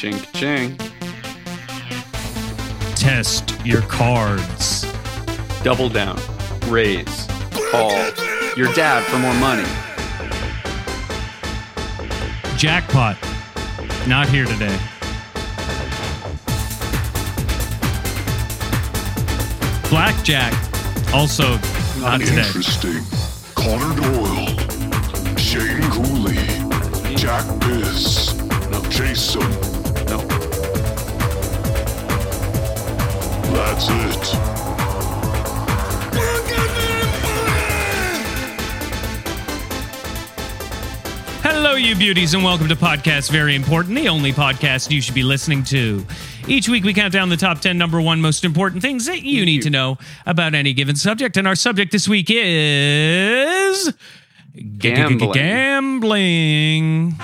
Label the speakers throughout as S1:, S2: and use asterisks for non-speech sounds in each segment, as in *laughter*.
S1: Chink ching.
S2: Test your cards.
S1: Double down. Raise. Call. Your dad for more money.
S2: Jackpot. Not here today. Blackjack. Also not today.
S3: Interesting. Connor Doyle, Shane Cooley, Jack Biss, Jason. That's it.
S2: Hello, you beauties, and welcome to Podcast Very Important, the only podcast you should be listening to. Each week, we count down the top 10 number one most important things that you need to know about any given subject. And our subject this week is
S1: Gambling.
S2: Gambling.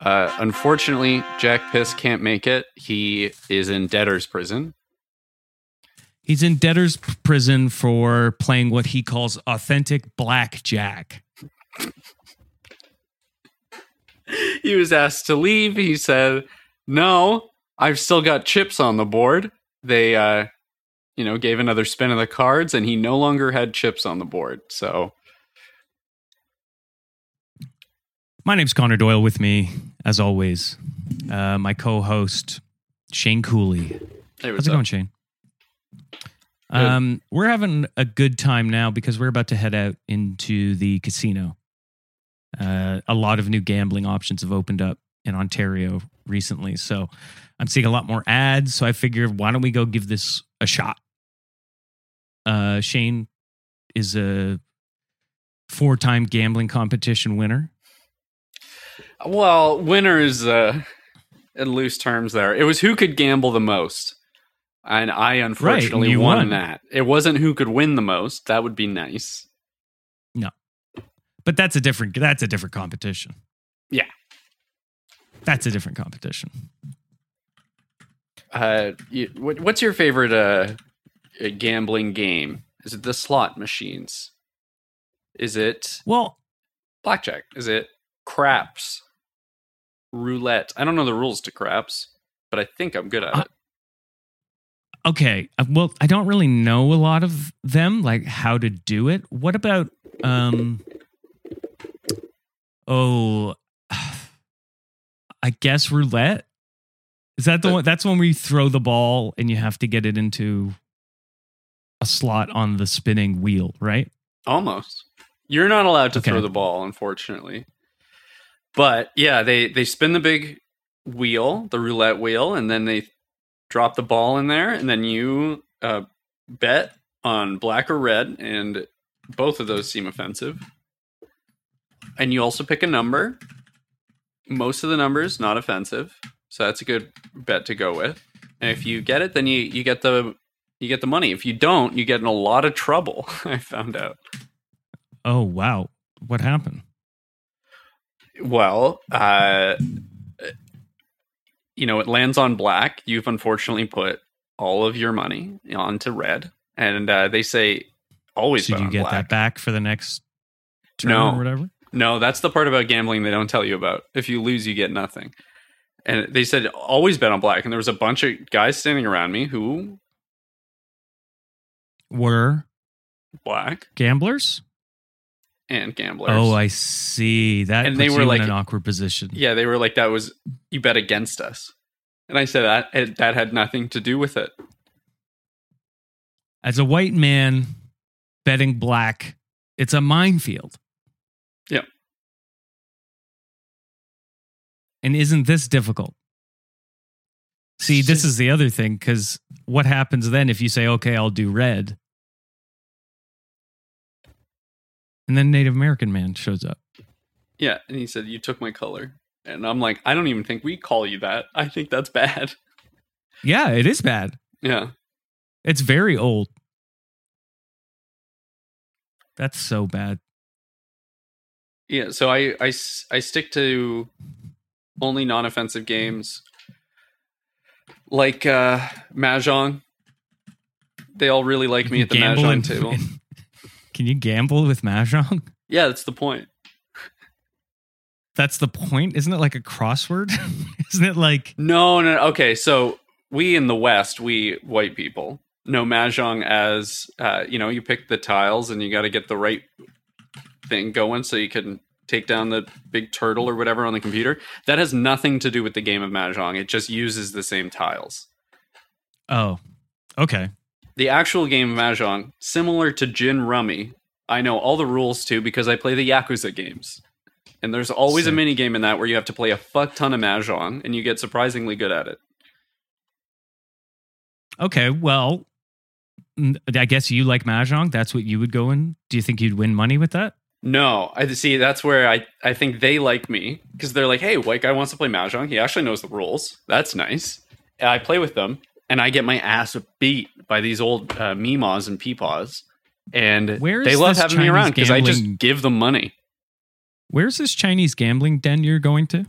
S1: Uh, unfortunately, Jack Piss can't make it. He is in debtor's prison.
S2: He's in debtor's prison for playing what he calls authentic blackjack.
S1: He was asked to leave. He said, "No, I've still got chips on the board." They, uh, you know, gave another spin of the cards, and he no longer had chips on the board. So,
S2: My name's Connor Doyle. With me, as always, uh, my co-host Shane Cooley.
S1: hey,
S2: How's it
S1: up?
S2: going, Shane? Um, we're having a good time now because we're about to head out into the casino. Uh, a lot of new gambling options have opened up in Ontario recently, so I'm seeing a lot more ads. So I figured, why don't we go give this a shot? Uh, Shane is a four-time gambling competition winner.
S1: Well, winner is uh, in loose terms. There, it was who could gamble the most, and I unfortunately
S2: you
S1: won,
S2: won.
S1: that. It wasn't who could win the most. That would be nice. No.
S2: But that's a different that's a different competition.
S1: Yeah.
S2: That's a different competition.
S1: Uh, you, what, what's your favorite uh, uh, gambling game? Is it the slot machines? Is it
S2: Well,
S1: blackjack? Is it craps? Roulette? I don't know the rules to craps, but I think I'm good at
S2: Uh,
S1: it.
S2: Okay. uh, Well, I don't really know a lot of them, like how to do it. What about um oh *sighs* I guess roulette? Is that the
S1: Uh,
S2: one that's when we throw the ball and you have to get it into a slot on the spinning wheel, right?
S1: Almost. You're not allowed to
S2: Okay.
S1: throw the ball, unfortunately. But yeah, they they spin the big wheel, the roulette wheel, and then they drop the ball in there, and then you uh, bet on black or red, and both of those seem offensive. And you also pick a number. Most of the numbers not offensive, so that's a good bet to go with. And if you get it, then you you get the you get the money. If you don't, you get in a lot of trouble. *laughs* I found out.
S2: Oh wow. What happened?
S1: Well, uh, you know, it lands on black. You've unfortunately put all of your money onto red, and uh, they say always
S2: Should you
S1: on
S2: get
S1: black.
S2: that back for the next turn
S1: No.
S2: or whatever?
S1: No, that's the part about gambling they don't tell you about. If you lose, you get nothing. And they said always bet on black. And there was a bunch of guys standing around me who
S2: Were
S1: black
S2: gamblers?
S1: And gamblers.
S2: Oh, I see. That
S1: And they were like-
S2: in an awkward position.
S1: yeah, they were like that was you bet against us. And I said that that had nothing to do with it.
S2: As a white man betting black, it's a minefield.
S1: Yeah.
S2: And isn't this difficult? See, this is the other thing because what happens then if you say, okay, I'll do red? And then Native American man shows up.
S1: Yeah, and he said you took my color. And I'm like, I don't even think we call you that. *laughs* I think that's bad.
S2: Yeah, it is bad.
S1: Yeah.
S2: It's very old. That's so bad.
S1: Yeah, so I I I stick to only non-offensive games like uh Mahjong. They all really like me at the
S2: Gamble
S1: Mahjong table. *laughs*
S2: Can you gamble with Mahjong? *laughs*
S1: Yeah, that's the point.
S2: that's the point, isn't it? Like a crossword, *laughs* isn't it? Like
S1: No, no. Okay, so we in the West, we white people know mahjong as uh, you know, you pick the tiles and you got to get the right thing going so you can take down the big turtle or whatever on the computer. That has nothing to do with the game of mahjong. It just uses the same tiles.
S2: oh, okay,
S1: The actual game of mahjong, similar to Gin Rummy, I know all the rules to because I play the Yakuza games. And there's always a mini game in that where you have to play a fuck ton of mahjong and you get surprisingly good at it.
S2: okay. Well, I guess you like mahjong. That's what you would go in. Do you think you'd win money with that?
S1: No, I see. That's where I, I think they like me because they're like, "Hey, white guy wants to play mahjong. He actually knows the rules. That's nice." And I play with them, and I get my ass beat by these old uh, meemaws and peepaws, and
S2: Where's
S1: they love having me around because I just give them money.
S2: Where's this Chinese gambling den you're going to?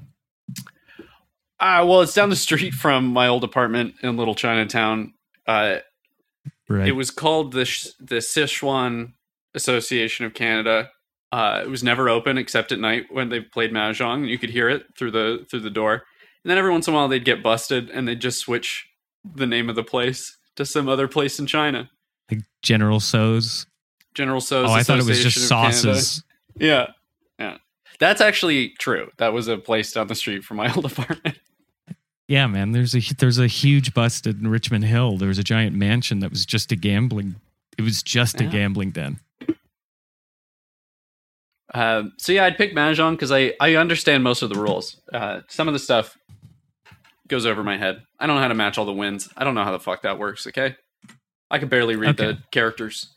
S1: Uh, well, it's down the street from my old apartment in Little Chinatown. Uh,
S2: Right.
S1: It was called the Sh- the Sichuan Association of Canada. Uh, it was never open except at night when they played mahjong. You could hear it through the through the door, and then every once in a while they'd get busted and they'd just switch the name of the place to some other place in China.
S2: like General Tso's.
S1: General Tso's.
S2: Oh, I thought it was just
S1: Canada.
S2: sauces.
S1: Yeah, yeah, that's actually true. That was a place down the street from my *laughs* old apartment.
S2: Yeah, man. There's a there's a huge bust in Richmond Hill. There was a giant mansion that was just a gambling. It was just a gambling den.
S1: Um, so yeah, I'd pick mahjong because I I understand most of the rules. Uh, some of the stuff goes over my head. I don't know how to match all the wins. I don't know how the fuck that works. Okay, I can barely read the characters.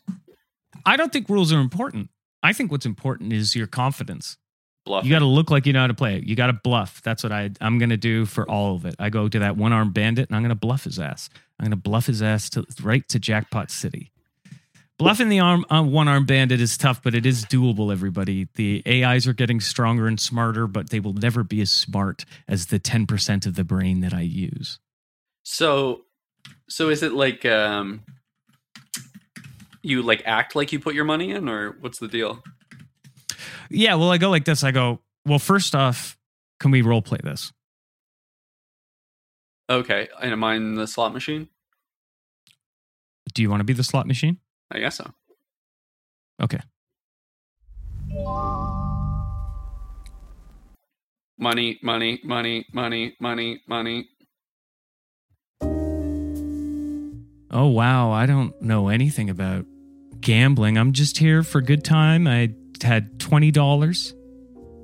S2: I don't think rules are important. I think what's important is your confidence.
S1: Bluff.
S2: You got to look like you know how to play it. You got to bluff. That's what I I'm going to do for all of it. I go to that one armed bandit and I'm going to bluff his ass. I'm going to bluff his ass to right to Jackpot City. Bluffing the arm uh, one arm bandit is tough, but it is doable. Everybody, the AIs are getting stronger and smarter, but they will never be as smart as the 10 percent of the brain that I use.
S1: so so is it like um you like act like you put your money in, or what's the deal?
S2: Yeah, well, I go like this. I go, well, first off, can we role play this?
S1: Okay, and am I in the slot machine?
S2: Do you want to be the slot machine?
S1: I guess so.
S2: Okay.
S1: Money, money, money, money, money, money.
S2: Oh, wow. I don't know anything about gambling. I'm just here for a good time. I had $20,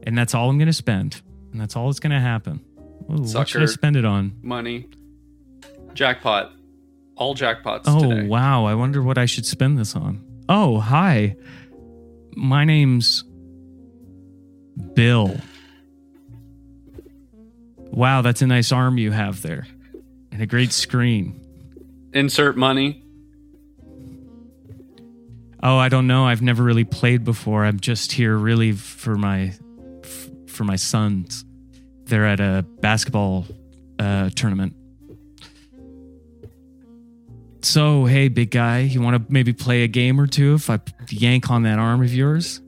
S2: and that's all I'm going to spend. And that's all that's going to happen. Ooh, what should I spend it on?
S1: money. Jackpot. All jackpots
S2: Oh,
S1: today.
S2: wow. I wonder what I should spend this on. Oh, hi. My name's Bill. Wow, that's a nice arm you have there. And a great screen.
S1: Insert money.
S2: Oh, I don't know. I've never really played before. I'm just here really for my f- for my sons. They're at a basketball uh, tournament. So, hey, big guy, you want to maybe play a game or two if I yank on that arm of yours?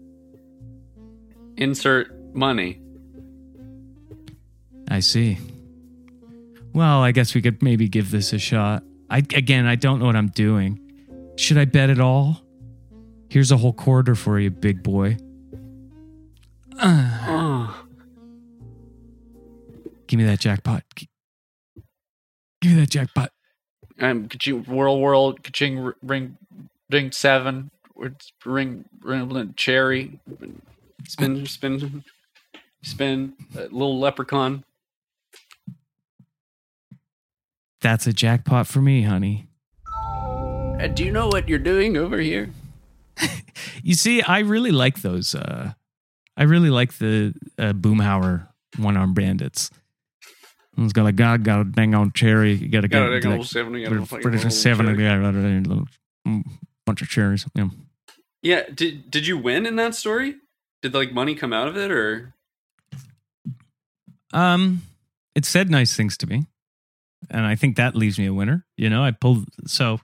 S1: Insert money.
S2: I see. Well, I guess we could maybe give this a shot. I again, I don't know what I'm doing. Should I bet it all? Here's a whole quarter for you, big boy. Uh, *sighs*
S1: Oh,
S2: give me that jackpot. Give me that jackpot.
S1: Um, ka-ching, World World, ka-ching, ring, ring seven, ring, ring, cherry, spin, spin, spin, a little leprechaun.
S2: That's a jackpot for me, honey.
S1: Uh, do you know what you're doing over here? *laughs*
S2: You see, I really like those. Uh, I really like the uh, Boomhauer one arm bandits. It's got a god, got a dang on cherry. You got to
S1: Got
S2: get
S1: a
S2: like,
S1: seven, got a
S2: for-
S1: fucking
S2: for seven, yeah, right, right, little, mm, bunch of cherries. Yeah.
S1: Yeah, did did you win in that story? Did like money come out of it, or
S2: Um, it said nice things to me, and I think that leaves me a winner. You know, I pulled so,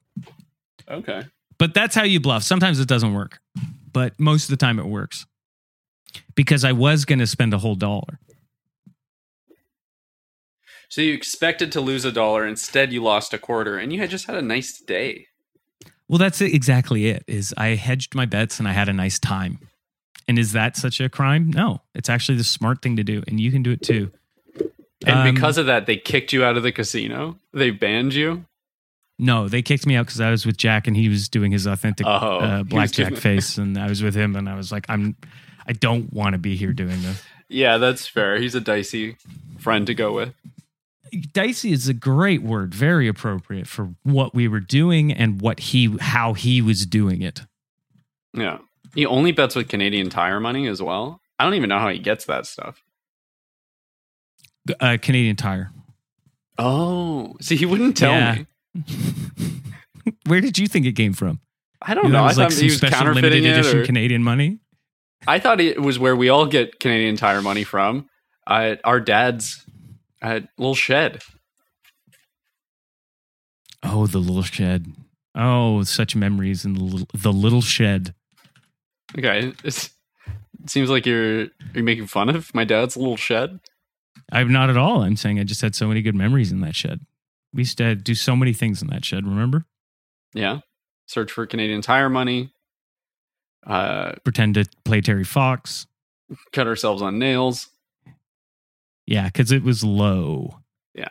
S1: okay?
S2: but that's how you bluff. Sometimes it doesn't work, but most of the time it works. because I was going to spend a whole dollar.
S1: So you expected to lose a dollar, instead you lost a quarter, and you had just had a nice day.
S2: Well, that's exactly it. Is I hedged my bets and I had a nice time. And is that such a crime? No, it's actually the smart thing to do, and you can do it too.
S1: And
S2: Um,
S1: because of that, they kicked you out of the casino. They banned you.
S2: No, they kicked me out because I was with Jack and he was doing his authentic
S1: Oh,
S2: uh, blackjack *laughs* face, and I was with him, and I was like, I'm, I don't want to be here doing this.
S1: Yeah, that's fair. He's a dicey friend to go with.
S2: Dicey is a great word, very appropriate for what we were doing and what he, how he was doing it.
S1: Yeah. He only bets with Canadian Tire money as well. I don't even know how he gets that stuff.
S2: Uh, Canadian Tire.
S1: Oh, see, he wouldn't tell
S2: Yeah.
S1: me. *laughs*
S2: Where did you think it came from?
S1: I don't
S2: You
S1: know.
S2: it
S1: I
S2: was like
S1: thought
S2: some
S1: he was
S2: special limited
S1: it.
S2: edition
S1: or-
S2: Canadian money.
S1: I thought it was where we all get Canadian Tire money from. Uh, our dad's uh, little shed.
S2: Oh, the little shed. Oh, such memories in the little, the little shed.
S1: Okay, it's, it seems like you're are you making fun of my dad's little shed.
S2: I'm not at all. I'm saying I just had so many good memories in that shed. We used to do so many things in that shed. Remember?
S1: Yeah, search for Canadian Tire money. Uh,
S2: Pretend to play Terry Fox.
S1: cut ourselves on nails.
S2: Yeah, because it was low.
S1: Yeah.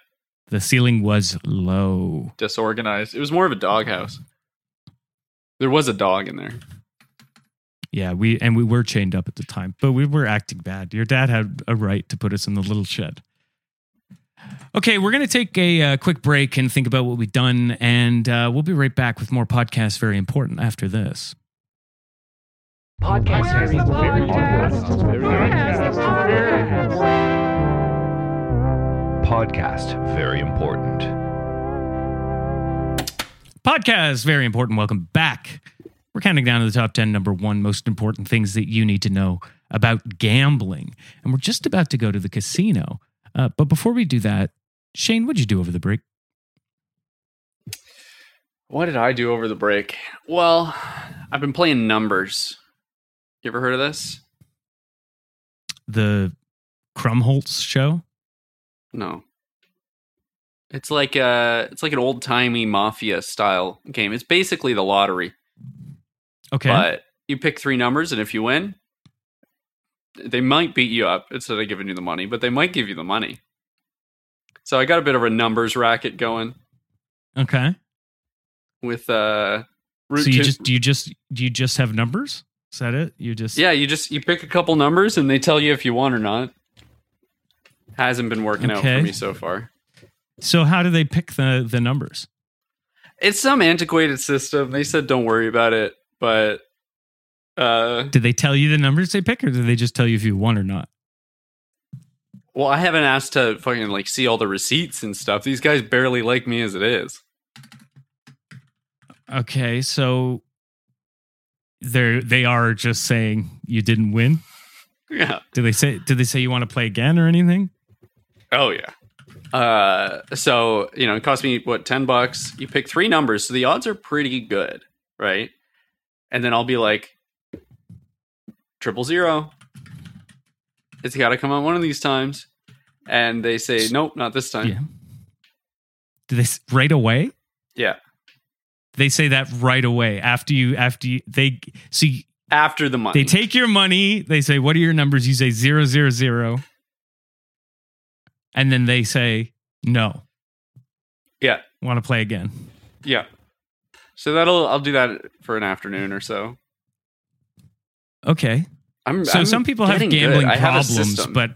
S2: the ceiling was low.
S1: disorganized. It was more of a doghouse. There was a dog in there.
S2: Yeah, we and we were chained up at the time, but we were acting bad. Your dad had a right to put us in the little shed. Okay, we're going to take a uh, quick break and think about what we've done, and uh, we'll be right back with more podcasts. Very important after this.
S4: Podcast very
S5: Podcast very important.
S2: Podcast, very important. Welcome back. We're counting down to the top 10 number one most important things that you need to know about gambling. And we're just about to go to the casino. Uh, but before we do that, Shane, what'd you do over the break?
S1: What did I do over the break? Well, I've been playing numbers. You ever heard of this?
S2: The Krumholtz show?
S1: No. It's like uh it's like an old timey mafia style game. It's basically the lottery,
S2: Okay.
S1: but you pick three numbers, and if you win, they might beat you up instead of giving you the money, but they might give you the money. So I got a bit of a numbers racket going
S2: okay.
S1: with uh.
S2: So you
S1: two-
S2: just do you just do you just have numbers? Is that it? You just
S1: Yeah, you just you pick a couple numbers and they tell you if you won or not. Hasn't been working out for me so far.
S2: So how do they pick the the numbers?
S1: It's some antiquated system. They said don't worry about it, but uh
S2: Did they tell you the numbers they pick, or did they just tell you if you won or not?
S1: well, I haven't asked to fucking like see all the receipts and stuff. These guys barely like me as it is.
S2: Okay, so they're they are just saying you didn't win. *laughs*
S1: Yeah.
S2: Did they say did they say you want to play again or anything?
S1: Oh yeah. Uh so, you know, it cost me what 10 bucks. You pick three numbers, so the odds are pretty good, right? And then I'll be like triple zero. It's got to come out one of these times. And they say, "Nope, not this time."
S2: Yeah. Did they right away?
S1: Yeah.
S2: They say that right away after you after you they see
S1: After the money.
S2: they take your money. They say what are your numbers? You say zero zero zero, and then they say no.
S1: Yeah.
S2: Want to play again?
S1: Yeah. So that'll I'll do that for an afternoon or so.
S2: Okay.
S1: I'm
S2: So
S1: I'm
S2: some people have gambling
S1: have
S2: problems, but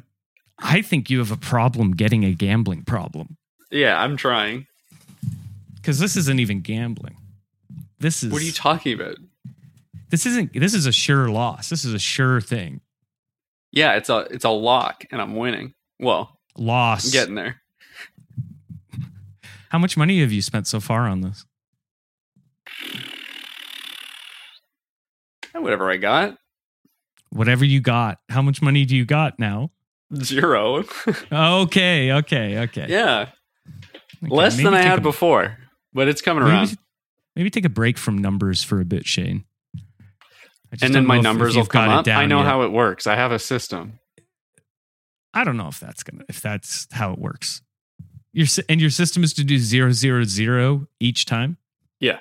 S2: I think you have a problem getting a gambling problem
S1: yeah, I'm trying.
S2: because this isn't even gambling. This is
S1: What are you talking about?
S2: this isn't this is a sure loss. This is a sure thing.
S1: Yeah, it's a it's a lock and I'm winning. Well,
S2: Loss.
S1: I'm getting there.
S2: How much money have you spent so far on this?
S1: Eh, whatever I got.
S2: Whatever you got. How much money do you got now?
S1: Zero. *laughs*
S2: Okay, okay, okay.
S1: yeah.
S2: Okay,
S1: Less than I had
S2: a-
S1: before. But it's coming around.
S2: Maybe, maybe take a break from numbers for a bit, Shane.
S1: And then my
S2: know if- if
S1: numbers will come up. I know
S2: yet.
S1: how it works. I have a system.
S2: I don't know if that's gonna if that's how it works. Your and your system is to do zero zero zero each time.
S1: Yeah.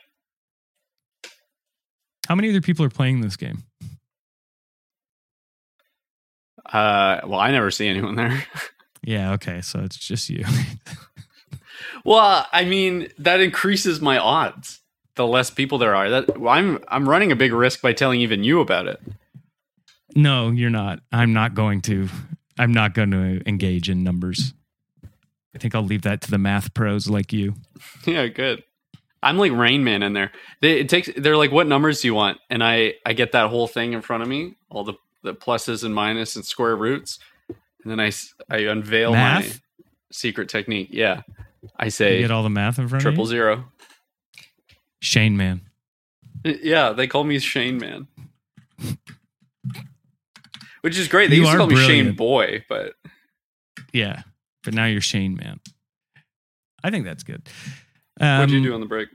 S2: How many other people are playing this game?
S1: Uh, well, I never see anyone there. *laughs*
S2: Yeah. Okay. So it's just you. *laughs*
S1: well, I mean, that increases my odds. The less people there are, that well, I'm I'm running a big risk by telling even you about it.
S2: no, you're not. I'm not going to. I'm not going to engage in numbers. I think I'll leave that to the math pros like you. *laughs*
S1: Yeah, good. I'm like Rain Man in there. They it takes they're like, what numbers do you want? And I I get that whole thing in front of me, all the the pluses and minuses and square roots, and then I s- I unveil my secret technique. Yeah, I
S2: You
S1: say
S2: get all the math in front
S1: triple
S2: of you.
S1: zero.
S2: Shane man.
S1: Uh, yeah, they call me Shane Man, which is great. They
S2: You
S1: used to call me Shane. Boy, but
S2: Yeah, but now you're Shane man. I think that's good. Um,
S1: what'd you do on the break?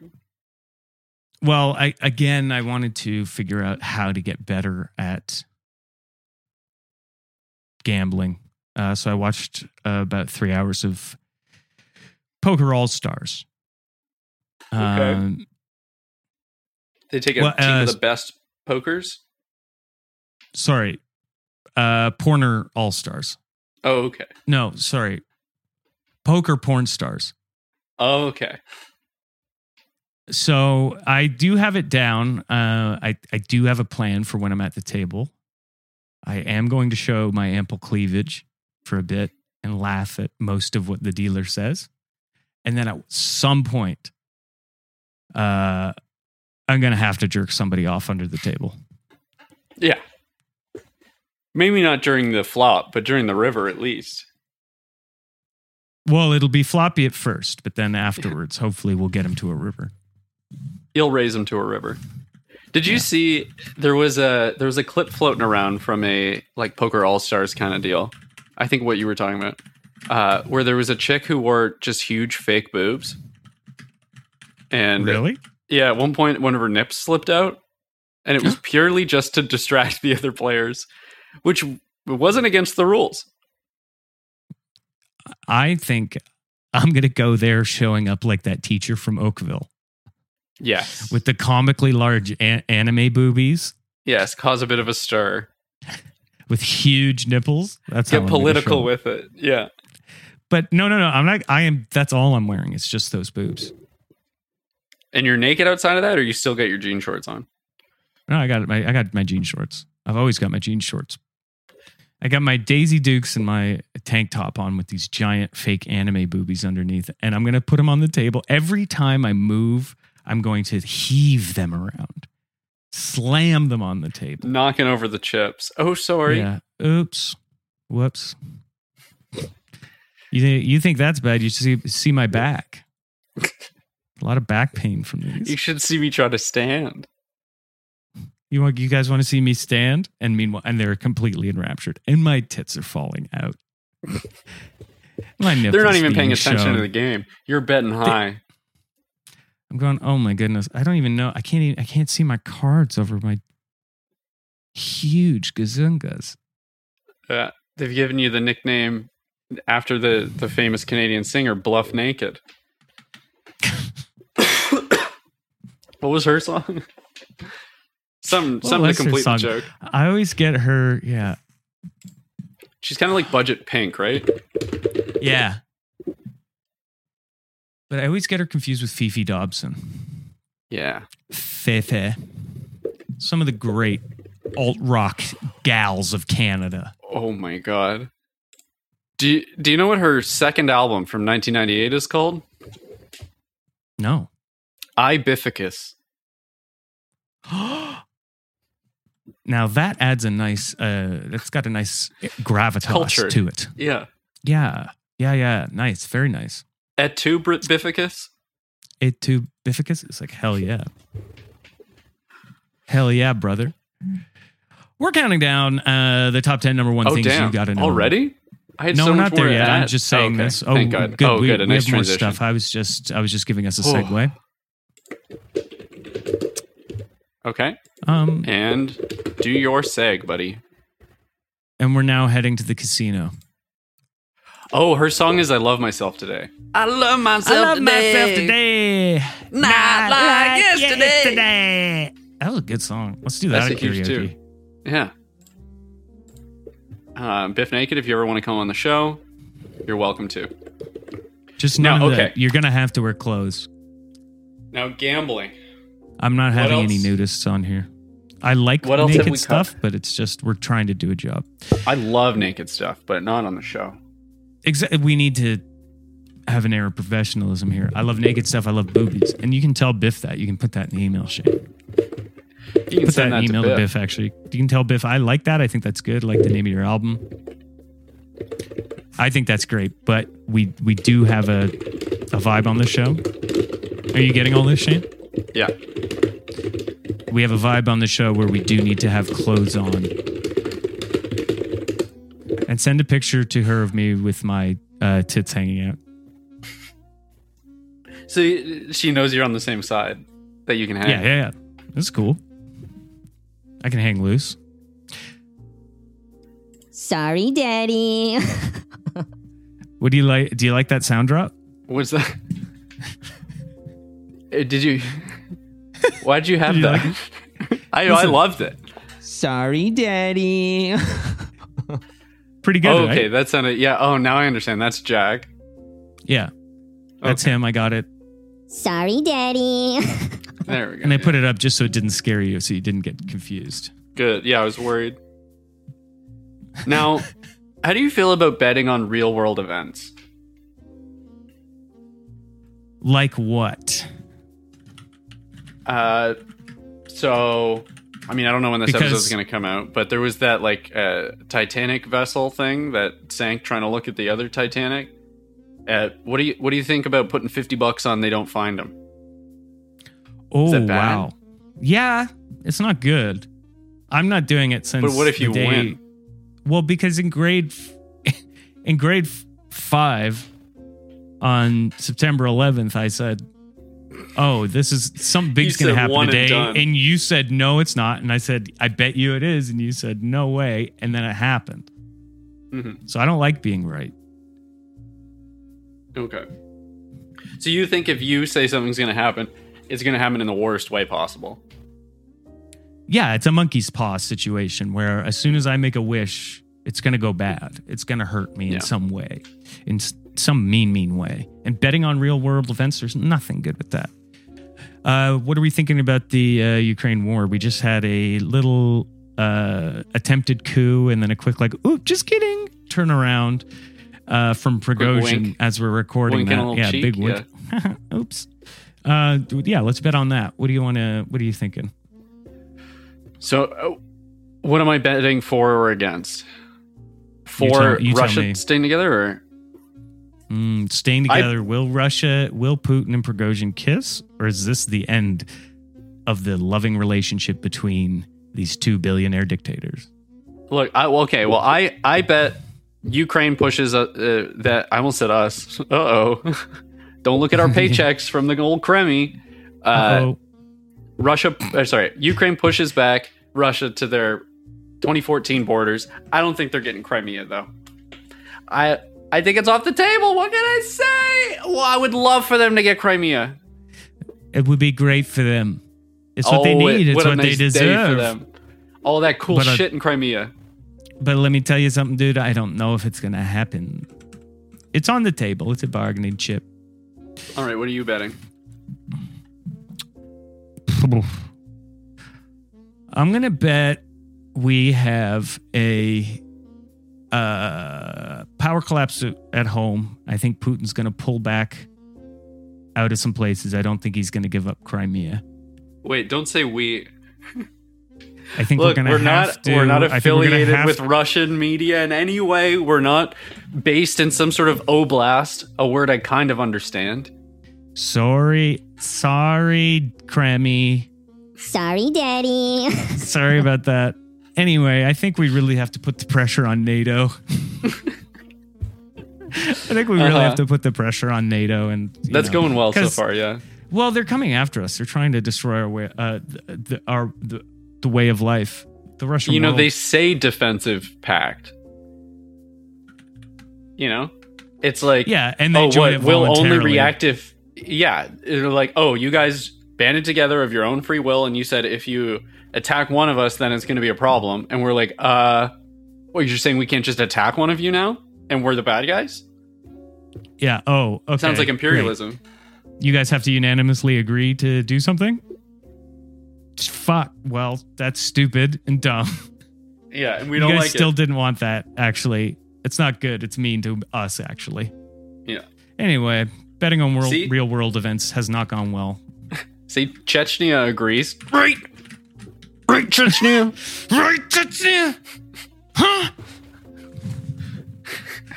S2: Well, I again, I wanted to figure out how to get better at gambling. Uh, so I watched uh, about three hours of Poker All Stars.
S1: Okay.
S2: Um,
S1: They take a
S2: well,
S1: team
S2: uh,
S1: of the best pokers.
S2: sorry, uh, Porner All Stars.
S1: Oh, okay.
S2: No, sorry, Poker Porn Stars.
S1: Oh, okay.
S2: So I do have it down. Uh, I I do have a plan for when I'm at the table. I am going to show my ample cleavage for a bit and laugh at most of what the dealer says, and then at some point, uh, I'm gonna have to jerk somebody off under the table.
S1: Yeah. Maybe not during the flop, but during the river at least.
S2: Well, it'll be floppy at first, but then *laughs* afterwards, hopefully, we'll get him to a river.
S1: You'll raise him to a river. Did you
S2: Yeah.
S1: see there was a there was a clip floating around from a like poker all stars kind of deal? I think what you were talking about, uh, where there was a chick who wore just huge fake boobs, and
S2: Really?
S1: yeah, at one point one of her nips slipped out, and it was purely just to distract *laughs* the other players, which wasn't against the rules.
S2: I think I'm gonna go there, showing up like that teacher from Oakville.
S1: Yes,
S2: with the comically large a- anime boobies
S1: yes, cause a bit of a stir. *laughs*
S2: with huge nipples. That's
S1: Get political with it. Yeah.
S2: But no, no, no. I'm not. I am. That's all I'm wearing. It's just those boobs.
S1: And you're naked outside of that, or you still got your jean shorts on?
S2: No, I got my. I got my jean shorts. I've always got my jean shorts. I got my Daisy Dukes and my tank top on with these giant fake anime boobies underneath, and I'm gonna put them on the table every time I move. I'm going to heave them around, slam them on the table.
S1: Knocking over the chips. Oh, sorry.
S2: Yeah. Oops. Whoops. You think, you think that's bad? You see see my back. *laughs* A lot of back pain from these.
S1: You should see me try to stand.
S2: You want you guys want to see me stand? And meanwhile, and they're completely enraptured, and my tits are falling out. *laughs* my nipples
S1: They're not even paying attention
S2: shown.
S1: to the game. You're betting high.
S2: I'm going. Oh my goodness! I don't even know. I can't. Even, I can't see my cards over my huge gazungas.
S1: Uh, they've given you the nickname after the, the famous Canadian singer Bluff Naked. *laughs* what was her song? Some
S2: What was
S1: to complete the joke.
S2: I always get her. Yeah.
S1: She's kind of like budget pink, right?
S2: Yeah. But I always get her confused with Fefe Dobson.
S1: Yeah.
S2: Fefe. Some of the great alt rock gals of Canada.
S1: Oh my god. Do you, do you know what her second album from 1998 is called?
S2: No.
S1: I, Bificus. *gasps* *gasps*
S2: now that adds a nice uh that's got a nice gravitas
S1: Culture.
S2: to it.
S1: Yeah.
S2: Yeah. Yeah, yeah. Nice. Very nice.
S1: Et tu Bificus?
S2: It to Bificus? It's like hell yeah. Hell yeah, brother. We're counting down uh the top ten number one
S1: Oh
S2: things
S1: damn!
S2: you gotta know.
S1: Already? I had
S2: No,
S1: so
S2: we're not there yet.
S1: to
S2: I'm just saying
S1: okay.
S2: this. Oh,
S1: Thank God.
S2: good.
S1: Oh,
S2: we,
S1: good. A
S2: we
S1: nice
S2: have more stuff. I was just, I was just giving us a
S1: Oh.
S2: segue.
S1: Okay.
S2: Um,
S1: And do your seg, buddy.
S2: and we're now heading to the casino.
S1: Oh, her song is I Love Myself Today. I love myself
S2: today.
S1: Not like yesterday.
S2: yesterday. That was a good song. Let's do that
S1: That's a huge
S2: karaoke.
S1: too. Yeah. Uh, Bif Naked, if you ever want to come on the show, you're welcome to.
S2: Just
S1: No,
S2: know
S1: okay.
S2: that you're gonna have to wear clothes.
S1: Now, gambling.
S2: I'm not having any nudists on here. I like
S1: What else
S2: naked stuff, but it's just we're trying to do a job.
S1: I love naked stuff, but not on the show.
S2: Exactly. We need to have an air of professionalism here. I love naked stuff. I love boobies, and you can tell Bif that. You can put that in the email, Shane.
S1: You can
S2: Put that
S1: send
S2: in
S1: that
S2: the email
S1: to
S2: to
S1: Bif.
S2: Bif. Actually, you can tell Bif I like that. I think that's good. I like the name of your album. I think that's great. But we we do have a a vibe on the show. Are you getting all this, Shane?
S1: Yeah.
S2: We have a vibe on the show where we do need to have clothes on. And send a picture to her of me with my uh, tits hanging out.
S1: So she knows you're on the same side that you can hang.
S2: Yeah, yeah, yeah. That's cool. I can hang loose.
S4: Sorry, Daddy.
S2: What do you like? Do you like that sound drop?
S1: What's that? *laughs* Uh, Did you? *laughs* Why'd you have
S2: Did
S1: that? *laughs* I I loved it.
S4: Sorry, Daddy. *laughs*
S2: Pretty good.
S1: oh,
S2: right?
S1: okay, that sounded. Yeah. Oh, now I understand. That's Jack.
S2: Yeah. That's
S1: Okay.
S2: him. I got it.
S4: Sorry, Daddy.
S1: There we go.
S2: And I
S1: yeah.
S2: put it up just so it didn't scare you, so you didn't get confused.
S1: Good. Yeah, I was worried. Now, how do you feel about betting on real world events?
S2: Like what?
S1: Uh, so, I mean, I don't know when this
S2: Because-
S1: episode is going to come out, but there was that like uh, Titanic vessel thing that sank trying to look at the other Titanic. Uh, what do you what do you think about putting fifty bucks on they don't find them?
S2: Oh
S1: that bad?
S2: wow. Yeah, it's not good. I'm not doing it since.
S1: But what if you
S2: day-
S1: win?
S2: Well, because in grade *laughs* in grade five on September 11th, I said, "Oh, this is something big's going to happen
S1: one and
S2: today," and you said, "No, it's not," and I said, "I bet you it is," and you said, "No way," and then it happened.
S1: Mhm.
S2: So I don't like being right.
S1: Okay. So you think if you say something's going to happen, it's going to happen in the worst way possible?
S2: Yeah, it's a monkey's paw situation where as soon as I make a wish, it's going to go bad. It's going to hurt me
S1: Yeah.
S2: in some way, s- some mean, mean way. And betting on real world events, there's nothing good with that. Uh, what are we thinking about the uh, Ukraine war? We just had a little uh, attempted coup and then a quick, like, oop, just kidding, turn around uh, from Prigozhin as we're recording
S1: Wink
S2: that. yeah,
S1: cheek,
S2: big wink. *laughs* Oops. Uh, yeah, let's bet on that. What do you want to? What are you thinking?
S1: So, uh, what am I betting for or against? For
S2: tell-
S1: Russia staying together, or
S2: Mm, staying
S1: I-
S2: together. will Russia, will Putin and Prigozhin kiss, or is this the end of the loving relationship between these two billionaire dictators?
S1: look? I, okay, well, I I bet Ukraine pushes uh, uh, that. I almost said us. Uh oh. *laughs* Don't look at our *laughs* paychecks from the old Kremmy. Uh. Russia, uh, sorry, Ukraine pushes back Russia to their 2014 borders. I don't think they're getting Crimea though. I I think it's off the table. What can I say? Well, I would love for them to get Crimea.
S2: it would be great for them. It's what they
S1: Oh,
S2: need.
S1: it-
S2: It's what, they
S1: nice day
S2: deserve.
S1: for them. All that cool
S2: But, uh,
S1: shit in Crimea.
S2: But let me tell you something, dude. I don't know if it's going to happen. It's on the table. It's a bargaining chip.
S1: All right, what are you betting? *sighs*
S2: I'm gonna bet we have a uh, power collapse at home. I think Putin's gonna pull back out of some places. I don't think he's gonna give up Crimea.
S1: Wait, don't say we.
S2: I think
S1: Look,
S2: we're
S1: we're, not
S2: to.
S1: we're not
S2: I think we're
S1: affiliated with
S2: to-
S1: Russian media in any way. We're not based in some sort of oblast, a word I kind of understand.
S2: Sorry, sorry, Kremmy.
S4: Sorry, Daddy. *laughs*
S2: Sorry about that. Anyway, I think we really have to put the pressure on NATO. *laughs* I think we really
S1: Uh-huh.
S2: have to put the pressure on NATO, and
S1: That's
S2: know,
S1: going well so far, yeah.
S2: Well, they're coming after us. They're trying to destroy our way, uh, the, the, our the, the way of life. The Russian.
S1: you know,
S2: world.
S1: they say defensive pact. You know, it's like
S2: yeah, and they
S1: oh, what?
S2: it
S1: We'll only react if yeah. They're like, oh, you guys banded together of your own free will, and you said if you attack one of us, then it's going to be a problem. And we're like, uh, what? You're saying we can't just attack one of you now, and we're the bad guys?
S2: Yeah. Oh, okay.
S1: Sounds like
S2: great.
S1: imperialism.
S2: You guys have to unanimously agree to do something. Fuck. Well, that's stupid and dumb.
S1: Yeah, and we don't
S2: guys
S1: like
S2: still
S1: it.
S2: didn't want that. Actually, it's not good. It's mean to us. Actually.
S1: Yeah.
S2: Anyway, betting on world,
S1: See?
S2: real world events has not gone well. *laughs*
S1: See, Chechnya agrees. Right, right, Chechnya.
S2: Right, Chechnya? Huh?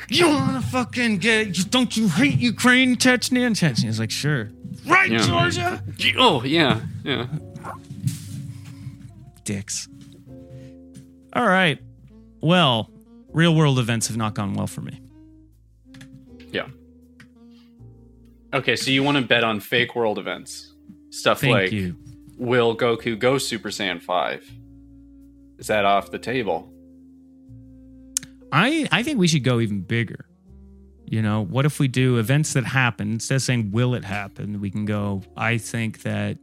S2: You wanna fucking get? Don't you hate Ukraine, Chechnya? And Chechnya's like, sure. Right,
S1: Yeah.
S2: Georgia.
S1: Oh yeah, yeah.
S2: Dicks. All right. Well, real world events have not gone well for me.
S1: Yeah. Okay, so you want to bet on fake world events. Stuff
S2: Thank
S1: like
S2: you.
S1: Will Goku go Super Saiyan 5? Is that off the table?
S2: I I think we should go even bigger. You know, what if we do events that happen instead of saying will it happen? We can go. I think that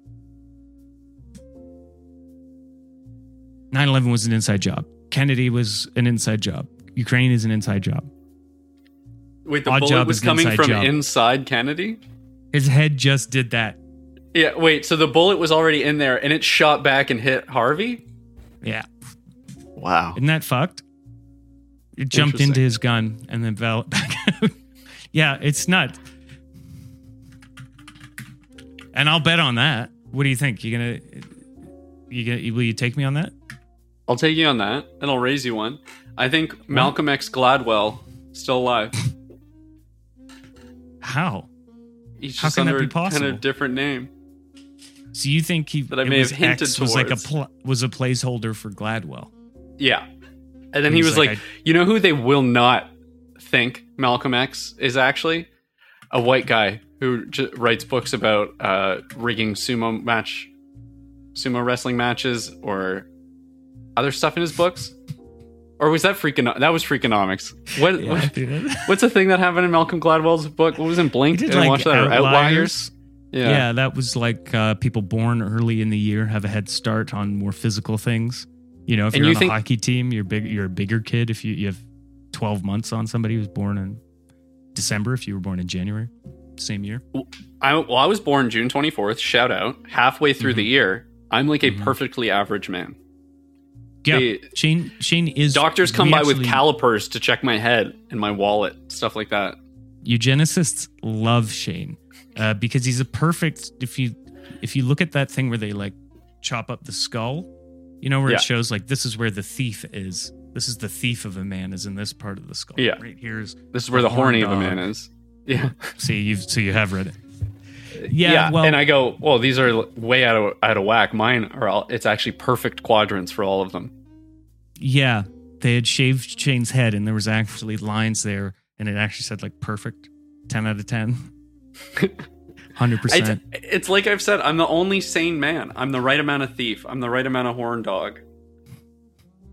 S2: 9/11 was an inside job. Kennedy was an inside job. Ukraine is an inside job.
S1: Wait, the
S2: Odd
S1: bullet
S2: job
S1: was coming from
S2: job.
S1: inside Kennedy?
S2: His head just did that.
S1: Yeah, wait, so the bullet was already in there and it shot back and hit Harvey?
S2: Yeah,
S1: Wow.
S2: isn't that fucked? It jumped into his gun and then fell *laughs* back out. yeah, it's nuts. And I'll bet on that. What do you think? You gonna you gonna will you take me on that?
S1: I'll take you on that and I'll raise you one. I think Malcolm X Gladwell still alive.
S2: How?
S1: He's
S2: How
S1: just
S2: can that
S1: under
S2: be possible?
S1: kind of different name.
S2: So you think he
S1: That I may have hinted
S2: X was like a pl- was a placeholder for Gladwell?
S1: Yeah. And then he was
S2: like,
S1: like,
S2: I-
S1: you know who they will not think Malcolm X is actually? A white guy who j- writes books about uh, rigging sumo match, sumo wrestling matches, or other stuff in his books. Or was that freaking? That was freakonomics. What?
S2: Yeah,
S1: what- what's the thing that happened in Malcolm Gladwell's book? What was in Blink?
S2: Did,
S1: Did I
S2: like,
S1: watch that? Or
S2: Outliers.
S1: Yeah.
S2: Yeah. that was like uh, people born early in the year have a head start on more physical things. You know, if
S1: And
S2: you're
S1: you
S2: on
S1: think-
S2: a hockey team, you're big. You're a bigger kid if you, you have 12 months on somebody who's born in December. If you were born in January, same year.
S1: I, well, I was born June 24th. Shout out. Halfway through
S2: Mm-hmm.
S1: the year, I'm like a perfectly average man.
S2: Yeah,
S1: They-
S2: Shane. Shane is
S1: Doctors come by with calipers to check my head and my wallet, stuff like that.
S2: eugenicists love Shane uh, because he's a perfect. If you if you look at that thing where they like chop up the skull, you know where
S1: Yeah.
S2: it shows like this is where the thief is. This is the thief of a man is in this part of the skull.
S1: Yeah.
S2: right here's.
S1: This is where
S2: The
S1: horny of a man is. Yeah.
S2: See you've So you have read it. Yeah. well,
S1: and I go, well, these are way out of out of whack. Mine are all. It's actually perfect quadrants for all of them.
S2: yeah, they had shaved Shane's head, and there was actually lines there, and it actually said like perfect, ten out of ten. *laughs* Hundred
S1: It's,
S2: percent.
S1: it's like I've said. I'm the only sane man. I'm the right amount of thief. I'm the right amount of horn dog.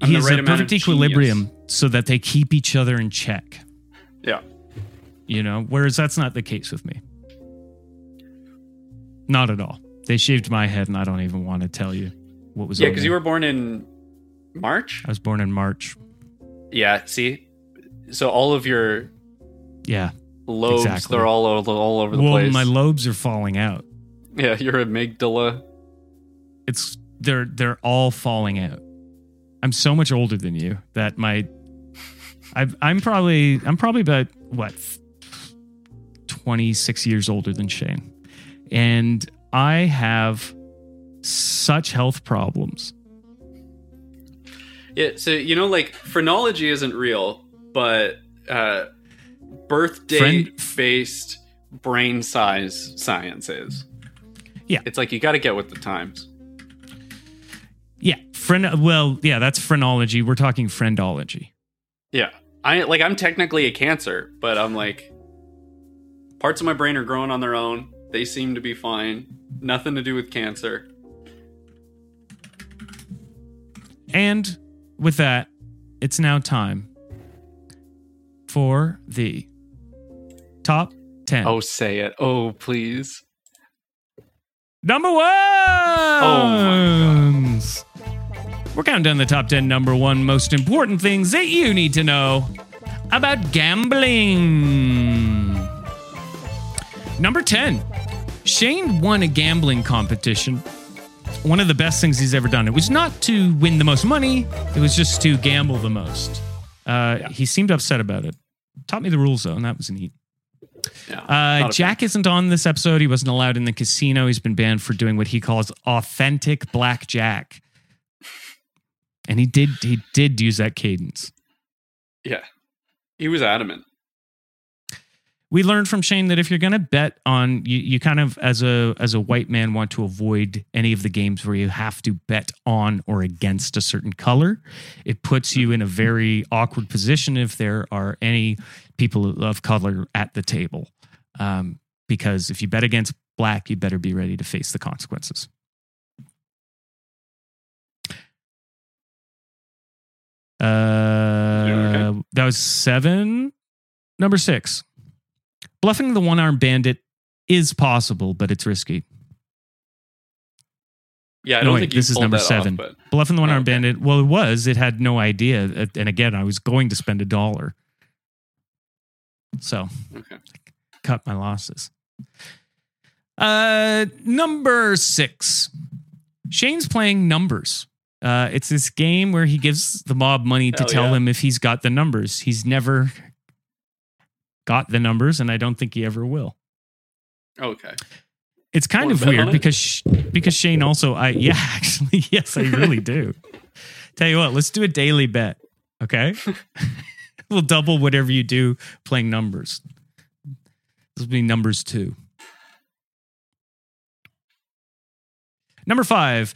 S1: I'm
S2: He
S1: the right
S2: a
S1: amount of
S2: perfect
S1: genius.
S2: equilibrium so that they keep each other in check.
S1: Yeah.
S2: you know whereas that's not the case with me not at all they shaved my head and i don't even want to tell you what was
S1: Yeah, because you were born in March.
S2: i was born in march
S1: Yeah. See, so all of your
S2: yeah
S1: lobes,
S2: Exactly.
S1: they're all over, all over the place.
S2: well
S1: place.
S2: my lobes are falling out
S1: yeah, your amygdala.
S2: it's they're they're all falling out i'm so much older than you that my I've, i'm probably i'm probably about what 26 years older than shane and i have such health problems
S1: Yeah, so you know, like phrenology isn't real, but uh, birthday based brain size science is.
S2: Yeah.
S1: it's like you got to get with the times.
S2: Yeah, friend. Well, yeah, that's phrenology. We're talking friendology.
S1: Yeah, I like I'm technically a cancer, but I'm like parts of my brain are growing on their own. They seem to be fine. Nothing to do with cancer.
S2: And with that, it's now time for the top 10.
S1: Oh, say it. Oh, please.
S2: Number one.
S1: Oh
S2: We're counting down the top 10 number one most important things that you need to know about gambling. Number 10. Shane won a gambling competition. One of the best things he's ever done. It was not to win the most money, it was just to gamble the most. Uh, He seemed upset about it. Taught me the rules, though, and that was neat.
S1: Yeah.
S2: Uh, Jack isn't on this episode. He wasn't allowed in the casino. He's been banned for doing what he calls authentic blackjack. And he did he did use that cadence.
S1: Yeah. He was adamant.
S2: We learned from Shane that if you're going to bet on you, you kind of as a as a white man want to avoid any of the games where you have to bet on or against a certain color. It puts you in a very awkward position if there are any people of color at the table. Um, because if you bet against black, you better be ready to face the consequences. Uh,
S1: okay?
S2: that was seven. Number six. Bluffing the one armed bandit is possible, but it's risky.
S1: Yeah, I
S2: No,
S1: don't
S2: wait,
S1: think
S2: this is number
S1: that off,
S2: seven.
S1: but
S2: Bluffing the one armed
S1: Okay.
S2: bandit, well, it was. It had no idea. And again, I was going to spend a dollar. So
S1: okay.
S2: cut my losses. Uh, number six. Shane's playing numbers. Uh, it's this game where he gives the mob money to
S1: Hell
S2: tell
S1: yeah.
S2: him if he's got the numbers. He's never got the numbers, and I don't think he ever will.
S1: Okay.
S2: It's kind
S1: Wanna
S2: of weird because Sh- because Shane also I *laughs* yeah actually yes I really do. Tell you what, let's do a daily bet, okay? *laughs* we'll double whatever you do playing numbers. This will be numbers two. Number five.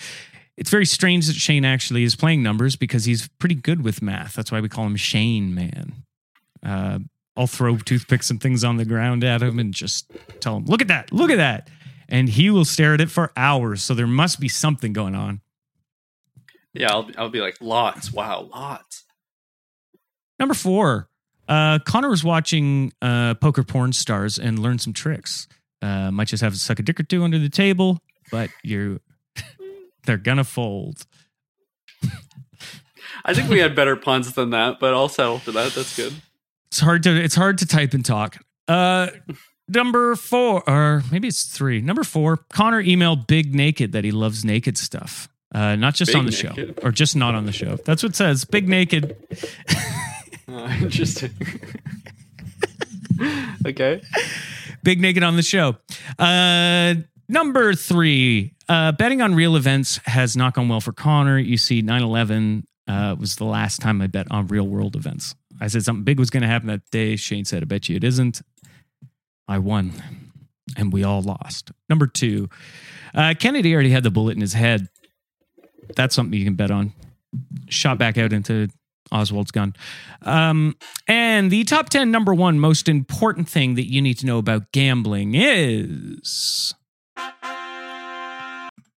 S2: It's very strange that Shane actually is playing numbers because he's pretty good with math. That's why we call him Shane Man. Uh, I'll throw toothpicks and things on the ground at him and just tell him, look at that, look at that. And he will stare at it for hours. So there must be something going on.
S1: Yeah, I'll I'll be like lots. Wow, lots.
S2: Number four, uh, Connor was watching uh, Poker Porn Stars and learned some tricks. Uh, might just have to suck a dick or two under the table, but you *laughs* they're gonna fold.
S1: I think we had better puns than that, but I'll settle for that. That's good.
S2: It's hard to it's hard to type and talk. Uh, number four, or maybe it's three. Number four, Connor emailed Bif Naked that he loves naked stuff. Uh, not just
S1: Bif
S2: on the
S1: Naked?
S2: show, or just not on the show. That's what it says. Bif Naked.
S1: Uh, *laughs* interesting. *laughs* okay.
S2: Bif Naked on the show. Uh, number three, uh, betting on real events has not gone well for Connor. You see, 9 11 uh, was the last time I bet on real world events. I said something big was going to happen that day. Shane said, I bet you it isn't. I won, and we all lost. Number two, uh, Kennedy already had the bullet in his head. That's something you can bet on. Shot back out into Oswald's gun. Um, and the top 10 number one most important thing that you need to know about gambling is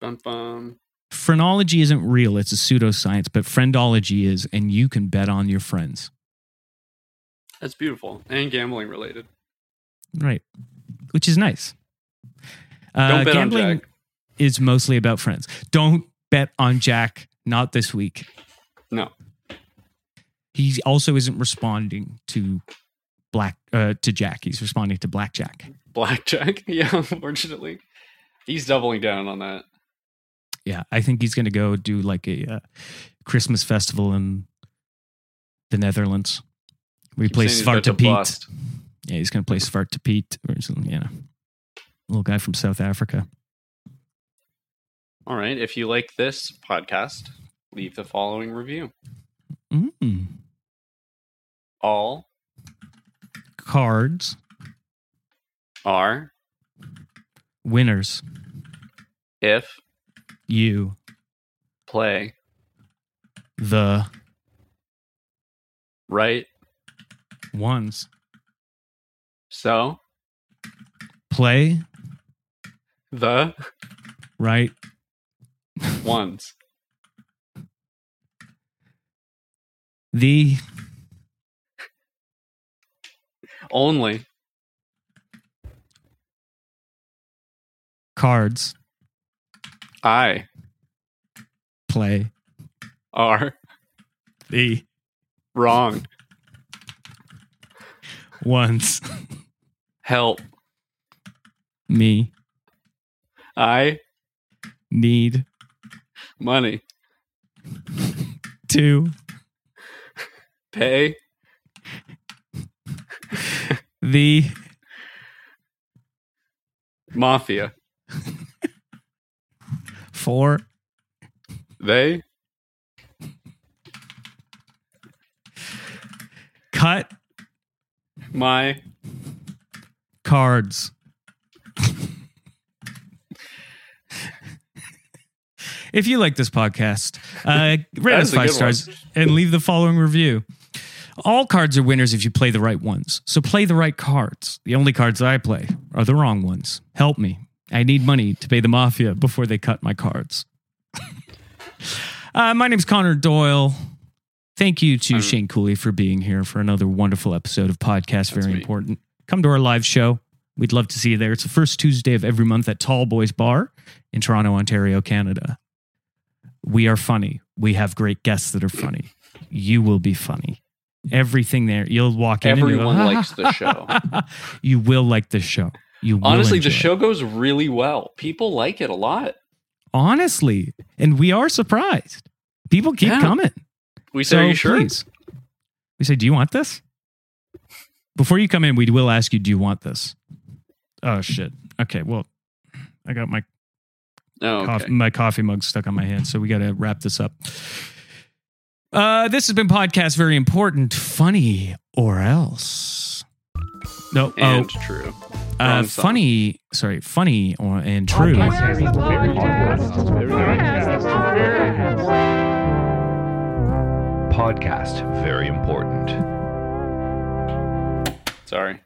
S1: Bum, bum.
S2: phrenology isn't real, it's a pseudoscience, but friendology is, and you can bet on your friends.
S1: That's beautiful and gambling related.
S2: Right. Which is nice. Uh,
S1: Don't bet on
S2: gambling
S1: Jack.
S2: is mostly about friends. Don't bet on Jack, not this week.
S1: No.
S2: He also isn't responding to black uh, to Jack. He's responding to Blackjack.
S1: Blackjack. *laughs* Yeah, unfortunately. He's doubling down on that.
S2: Yeah, I think he's going to go do like a uh, Christmas festival in the Netherlands. We play
S1: saying he's to
S2: Svarte Piet. Yeah, he's going to play Svarte Piet or you know, little guy from South Africa.
S1: All right. If you like this podcast, leave the following review.
S2: Mm.
S1: All
S2: Cards,
S1: are
S2: winners,
S1: if
S2: you,
S1: play
S2: the
S1: right.
S2: Ones.
S1: So
S2: Play
S1: The
S2: right?
S1: ones.
S2: The
S1: Only.
S2: cards
S1: I
S2: play
S1: are
S2: the
S1: wrong.
S2: Ones
S1: Help.
S2: me.
S1: I
S2: need.
S1: Money.
S2: to.
S1: Pay.
S2: The.
S1: Mafia.
S2: for.
S1: They.
S2: Cut
S1: my
S2: cards. if you like this podcast, uh, *laughs* rate us five stars and leave the following review. All cards are winners if you play the right ones. So play the right cards. The only cards that I play are the wrong ones. Help me. I need money to pay the mafia before they cut my cards. *laughs* uh, my name's Connor Doyle. Thank you to
S1: Um,
S2: Shane Cooley for being here for another wonderful episode of Podcast Very
S1: me.
S2: Important. Come to our live show. We'd love to see you there. It's the first Tuesday of every month at Tall Boys Bar in Toronto, Ontario, Canada. We are funny. We have great guests that are funny. You will be funny. Everything there. You'll walk in. and
S1: Everyone
S2: go, *laughs*
S1: likes the show. *laughs*
S2: you will like the show. You will
S1: Honestly, the
S2: enjoy it.
S1: show goes really well. People like it a lot.
S2: Honestly, and we are surprised. People keep
S1: Yeah.
S2: coming.
S1: We say,
S2: So
S1: Are you sure?
S2: please. We say, do you want this? Before you come in, we will ask you, do you want this? Oh shit. Okay. Well, I got my
S1: Oh,
S2: coffee, my coffee mug stuck on my hand, so we got to wrap this up. Uh, this has been podcast very important, funny or else. No,
S1: And
S2: oh,
S1: true.
S2: uh, funny. Sorry, funny or and true.
S5: Podcast very important.
S1: Sorry.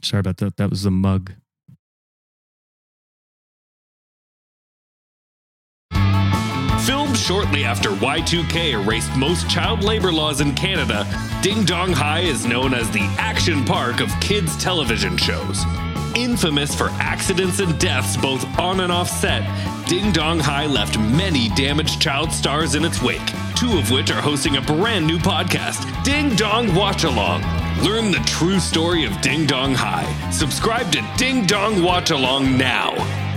S2: Sorry about that. That was the mug.
S6: Filmed shortly after Y2K erased most child labor laws in Canada, Ding Dong High is known as the action park of kids' television shows. Infamous for accidents and deaths both on and off set, Ding Dong High left many damaged child stars in its wake, two of which are hosting a brand new podcast, Ding Dong Watch Along. Learn the true story of Ding Dong High. Subscribe to Ding Dong Watch Along now.